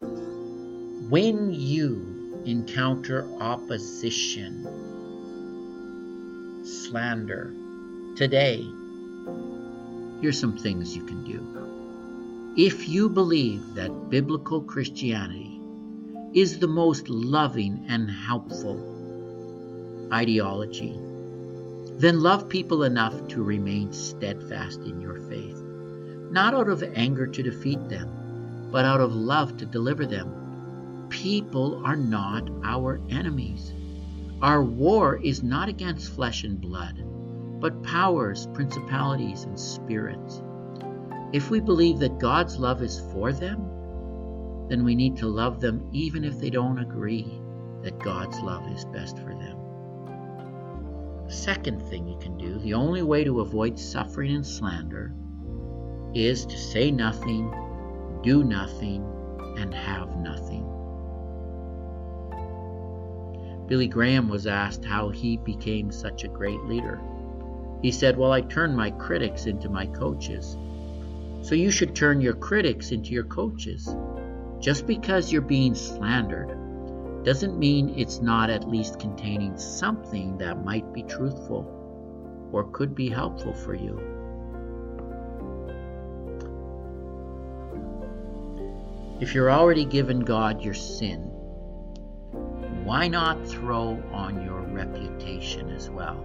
When you encounter opposition, slander, today, here's some things you can do. If you believe that biblical Christianity is the most loving and helpful ideology, then love people enough to remain steadfast in your faith, not out of anger to defeat them, but out of love to deliver them. People are not our enemies. Our war is not against flesh and blood, but powers, principalities, and spirits. If we believe that God's love is for them, then we need to love them even if they don't agree that God's love is best for them. Second thing you can do, the only way to avoid suffering and slander, is to say nothing, do nothing, and have nothing. Billy Graham was asked how he became such a great leader. He said, Well, I turned my critics into my coaches. So you should turn your critics into your coaches. Just because you're being slandered doesn't mean it's not at least containing something that might be truthful or could be helpful for you. If you're already given God your sin, why not throw on your reputation as well?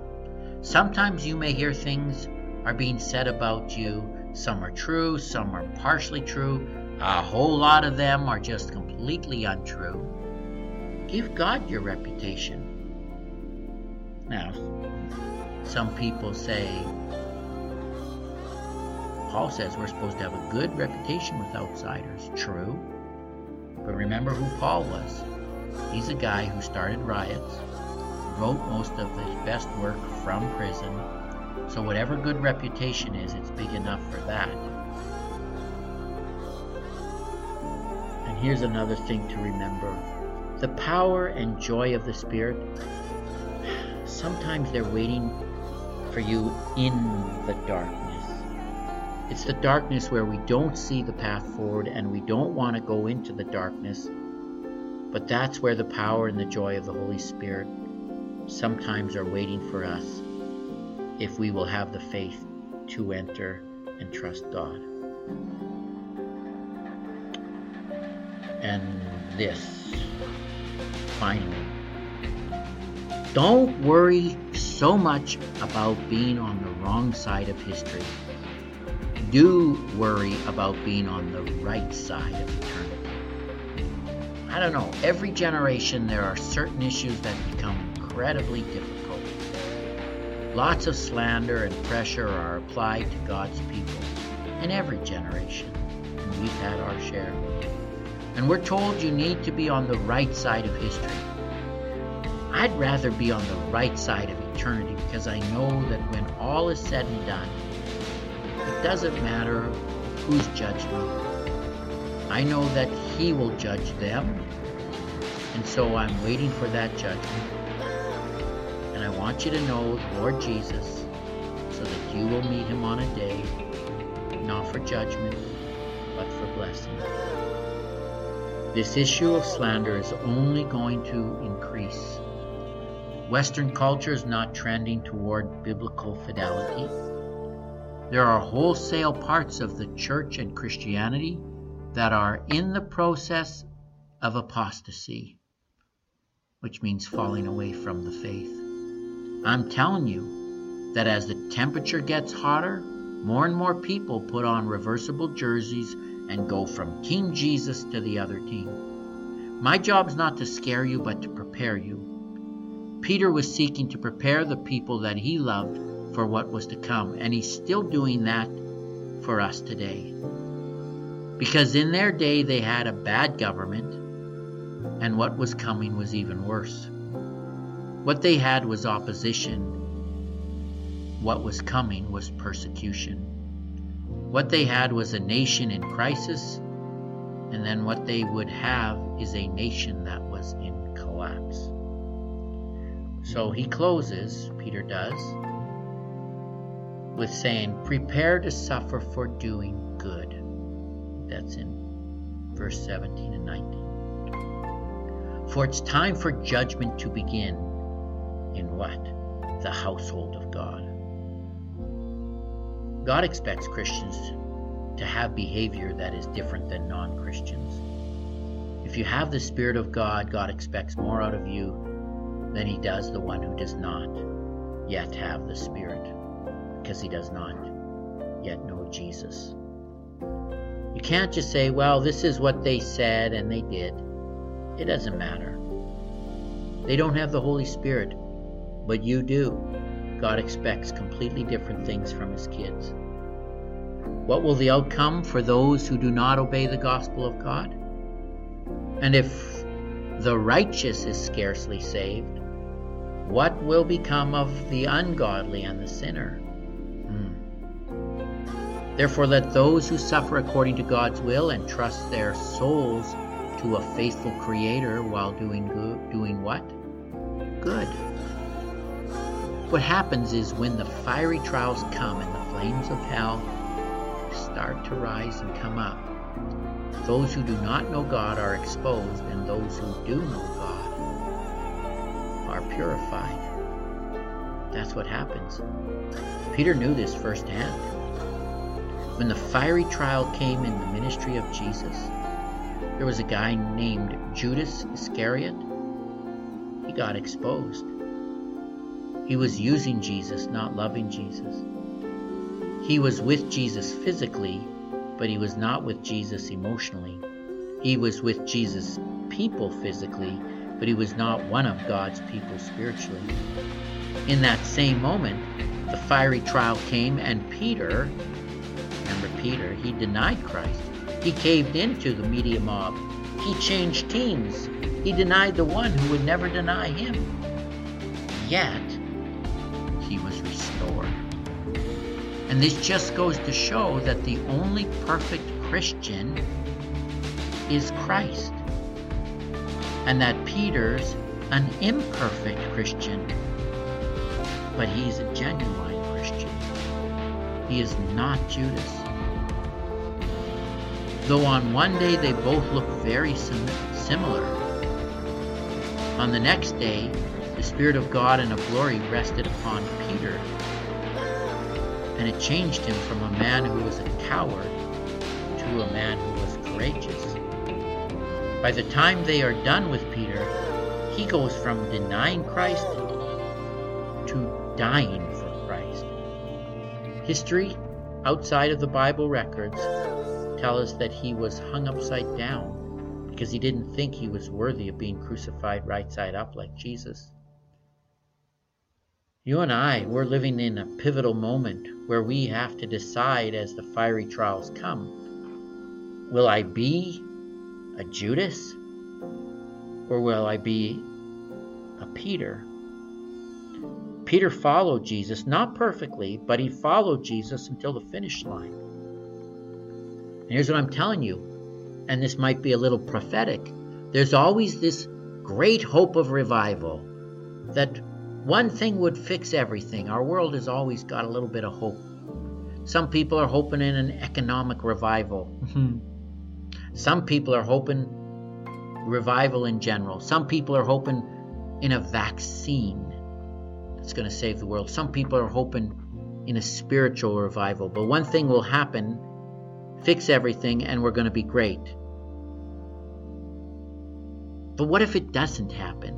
Sometimes you may hear things are being said about you. Some are true, some are partially true, a whole lot of them are just completely untrue. Give God your reputation. Now, some people say, Paul says we're supposed to have a good reputation with outsiders. True. But remember who Paul was. He's a guy who started riots, wrote most of his best work from prison. So, whatever good reputation is, it's big enough for that. And here's another thing to remember the power and joy of the Spirit, sometimes they're waiting for you in the darkness. It's the darkness where we don't see the path forward and we don't want to go into the darkness. But that's where the power and the joy of the Holy Spirit sometimes are waiting for us if we will have the faith to enter and trust God. And this finally. Don't worry so much about being on the wrong side of history. Do worry about being on the right side of eternity. I don't know, every generation there are certain issues that become incredibly difficult. Lots of slander and pressure are applied to God's people in every generation, and we've had our share. And we're told you need to be on the right side of history. I'd rather be on the right side of eternity because I know that when all is said and done, it doesn't matter who's judged me. I know that He will judge them, and so I'm waiting for that judgment. And I want you to know Lord Jesus so that you will meet Him on a day, not for judgment, but for blessing. This issue of slander is only going to increase. Western culture is not trending toward biblical fidelity. There are wholesale parts of the church and Christianity that are in the process of apostasy, which means falling away from the faith. I'm telling you that as the temperature gets hotter, more and more people put on reversible jerseys and go from Team Jesus to the other team. My job is not to scare you, but to prepare you. Peter was seeking to prepare the people that he loved for what was to come, and he's still doing that for us today. Because in their day they had a bad government, and what was coming was even worse. What they had was opposition. What was coming was persecution. What they had was a nation in crisis, and then what they would have is a nation that was in collapse. So he closes, Peter does, with saying, Prepare to suffer for doing good. That's in verse 17 and 19. For it's time for judgment to begin in what? The household of God. God expects Christians to have behavior that is different than non Christians. If you have the Spirit of God, God expects more out of you than He does the one who does not yet have the Spirit, because he does not yet know Jesus. You can't just say, well, this is what they said and they did. It doesn't matter. They don't have the Holy Spirit, but you do. God expects completely different things from his kids. What will the outcome for those who do not obey the gospel of God? And if the righteous is scarcely saved, what will become of the ungodly and the sinner? Therefore, let those who suffer according to God's will and trust their souls to a faithful Creator while doing good, doing what? Good. What happens is when the fiery trials come and the flames of hell start to rise and come up, those who do not know God are exposed, and those who do know God are purified. That's what happens. Peter knew this firsthand. When the fiery trial came in the ministry of Jesus, there was a guy named Judas Iscariot. He got exposed. He was using Jesus, not loving Jesus. He was with Jesus physically, but he was not with Jesus emotionally. He was with Jesus' people physically, but he was not one of God's people spiritually. In that same moment, the fiery trial came, and Peter, remember Peter, he denied Christ. He caved into the media mob. He changed teams. He denied the one who would never deny him. Yet, he was restored. And this just goes to show that the only perfect Christian is Christ and that Peter's an imperfect Christian, but he's a genuine. He is not Judas. Though on one day they both look very sim- similar, on the next day the Spirit of God and of glory rested upon Peter, and it changed him from a man who was a coward to a man who was courageous. By the time they are done with Peter, he goes from denying Christ to dying. History outside of the Bible records tell us that he was hung upside down because he didn't think he was worthy of being crucified right side up like Jesus. You and I, we're living in a pivotal moment where we have to decide as the fiery trials come will I be a Judas? Or will I be a Peter? Peter followed Jesus, not perfectly, but he followed Jesus until the finish line. And here's what I'm telling you, and this might be a little prophetic. There's always this great hope of revival that one thing would fix everything. Our world has always got a little bit of hope. Some people are hoping in an economic revival. Mm-hmm. Some people are hoping revival in general. Some people are hoping in a vaccine that's going to save the world. Some people are hoping in a spiritual revival. But one thing will happen fix everything, and we're going to be great. But what if it doesn't happen?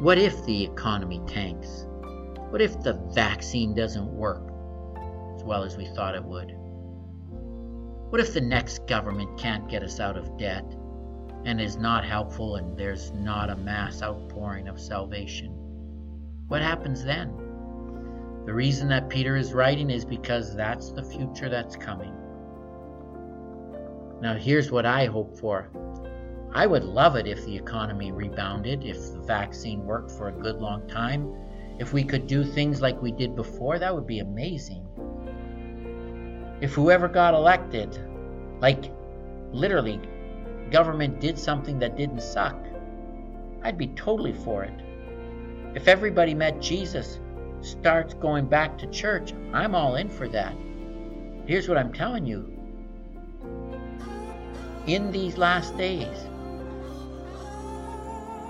What if the economy tanks? What if the vaccine doesn't work as well as we thought it would? What if the next government can't get us out of debt and is not helpful and there's not a mass outpouring of salvation? What happens then? The reason that Peter is writing is because that's the future that's coming. Now, here's what I hope for. I would love it if the economy rebounded, if the vaccine worked for a good long time. If we could do things like we did before, that would be amazing if whoever got elected, like literally, government did something that didn't suck, I'd be totally for it. If everybody met Jesus, starts going back to church, I'm all in for that. Here's what I'm telling you in these last days.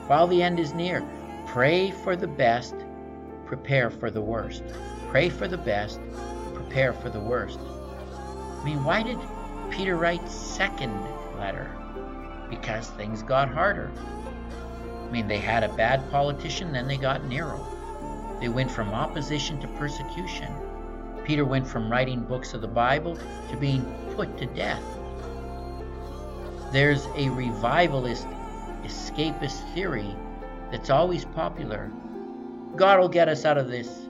While the end is near, pray for the best, prepare for the worst. Pray for the best, prepare for the worst. I mean, why did Peter write second letter? Because things got harder. I mean, they had a bad politician, then they got Nero. They went from opposition to persecution. Peter went from writing books of the Bible to being put to death. There's a revivalist, escapist theory that's always popular. God will get us out of this.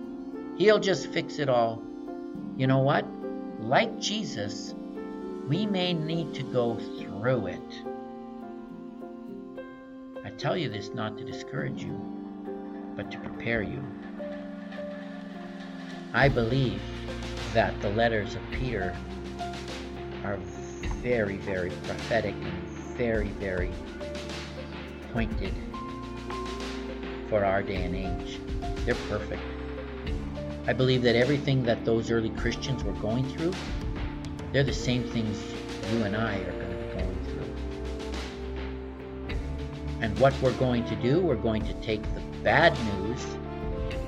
He'll just fix it all. You know what? Like Jesus, we may need to go through it. I tell you this not to discourage you, but to prepare you. I believe that the letters of Peter are very, very prophetic and very, very pointed for our day and age. They're perfect. I believe that everything that those early Christians were going through, they're the same things you and I are And what we're going to do, we're going to take the bad news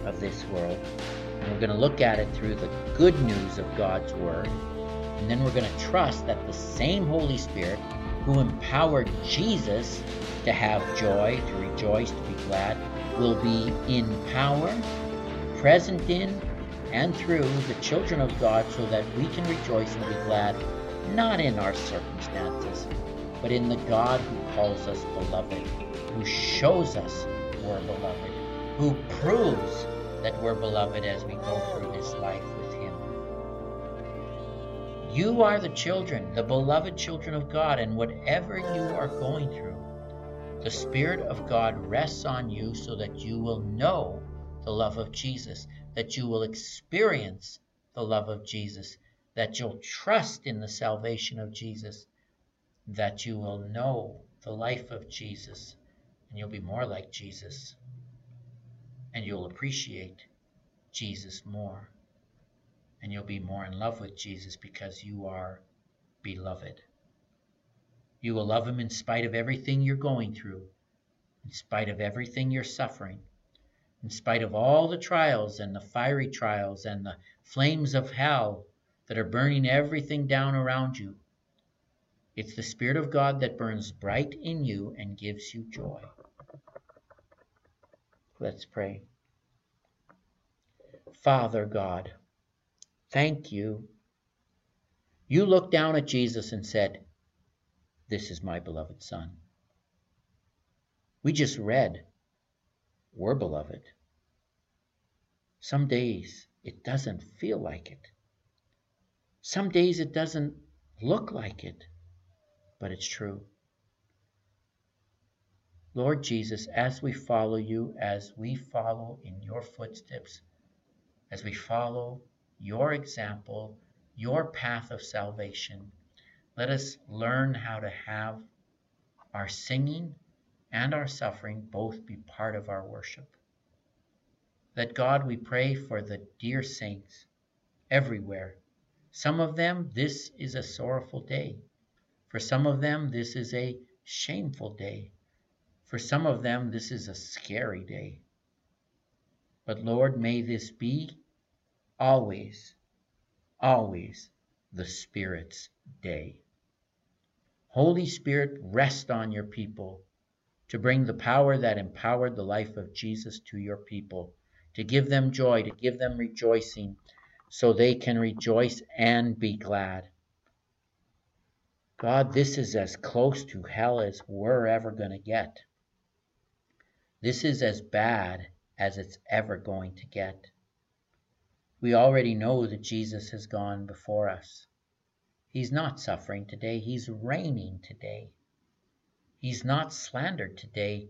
of this world and we're going to look at it through the good news of God's Word. And then we're going to trust that the same Holy Spirit who empowered Jesus to have joy, to rejoice, to be glad, will be in power, present in, and through the children of God so that we can rejoice and be glad, not in our circumstances, but in the God who calls us beloved, who shows us we're beloved, who proves that we're beloved as we go through this life with Him. You are the children, the beloved children of God, and whatever you are going through, the Spirit of God rests on you so that you will know the love of Jesus, that you will experience the love of Jesus, that you'll trust in the salvation of Jesus, that you will know the life of Jesus, and you'll be more like Jesus and you'll appreciate Jesus more. And you'll be more in love with Jesus because you are beloved. You will love him in spite of everything you're going through, in spite of everything you're suffering, in spite of all the trials and the fiery trials and the flames of hell that are burning everything down around you. It's the Spirit of God that burns bright in you and gives you joy. Let's pray. Father God, thank you. You looked down at Jesus and said, This is my beloved Son. We just read, We're beloved. Some days it doesn't feel like it. Some days it doesn't look like it, but it's true. Lord Jesus, as we follow you, as we follow in your footsteps, as we follow your example, your path of salvation, let us learn how to have our singing and our suffering both be part of our worship. That God, we pray for the dear saints everywhere. Some of them, this is a sorrowful day. For some of them, this is a shameful day. For some of them, this is a scary day. But Lord, may this be always, always the Spirit's day. Holy Spirit, rest on your people to bring the power that empowered the life of Jesus to your people, to give them joy, to give them rejoicing, so they can rejoice and be glad. God, this is as close to hell as we're ever going to get. This is as bad as it's ever going to get. We already know that Jesus has gone before us. He's not suffering today, he's reigning today. He's not slandered today,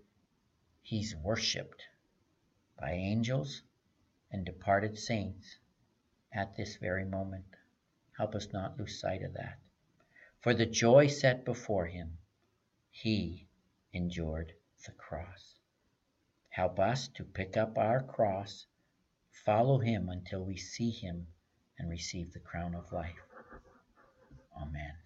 he's worshiped by angels and departed saints at this very moment. Help us not lose sight of that. For the joy set before him, he endured the cross. Help us to pick up our cross, follow him until we see him and receive the crown of life. Amen.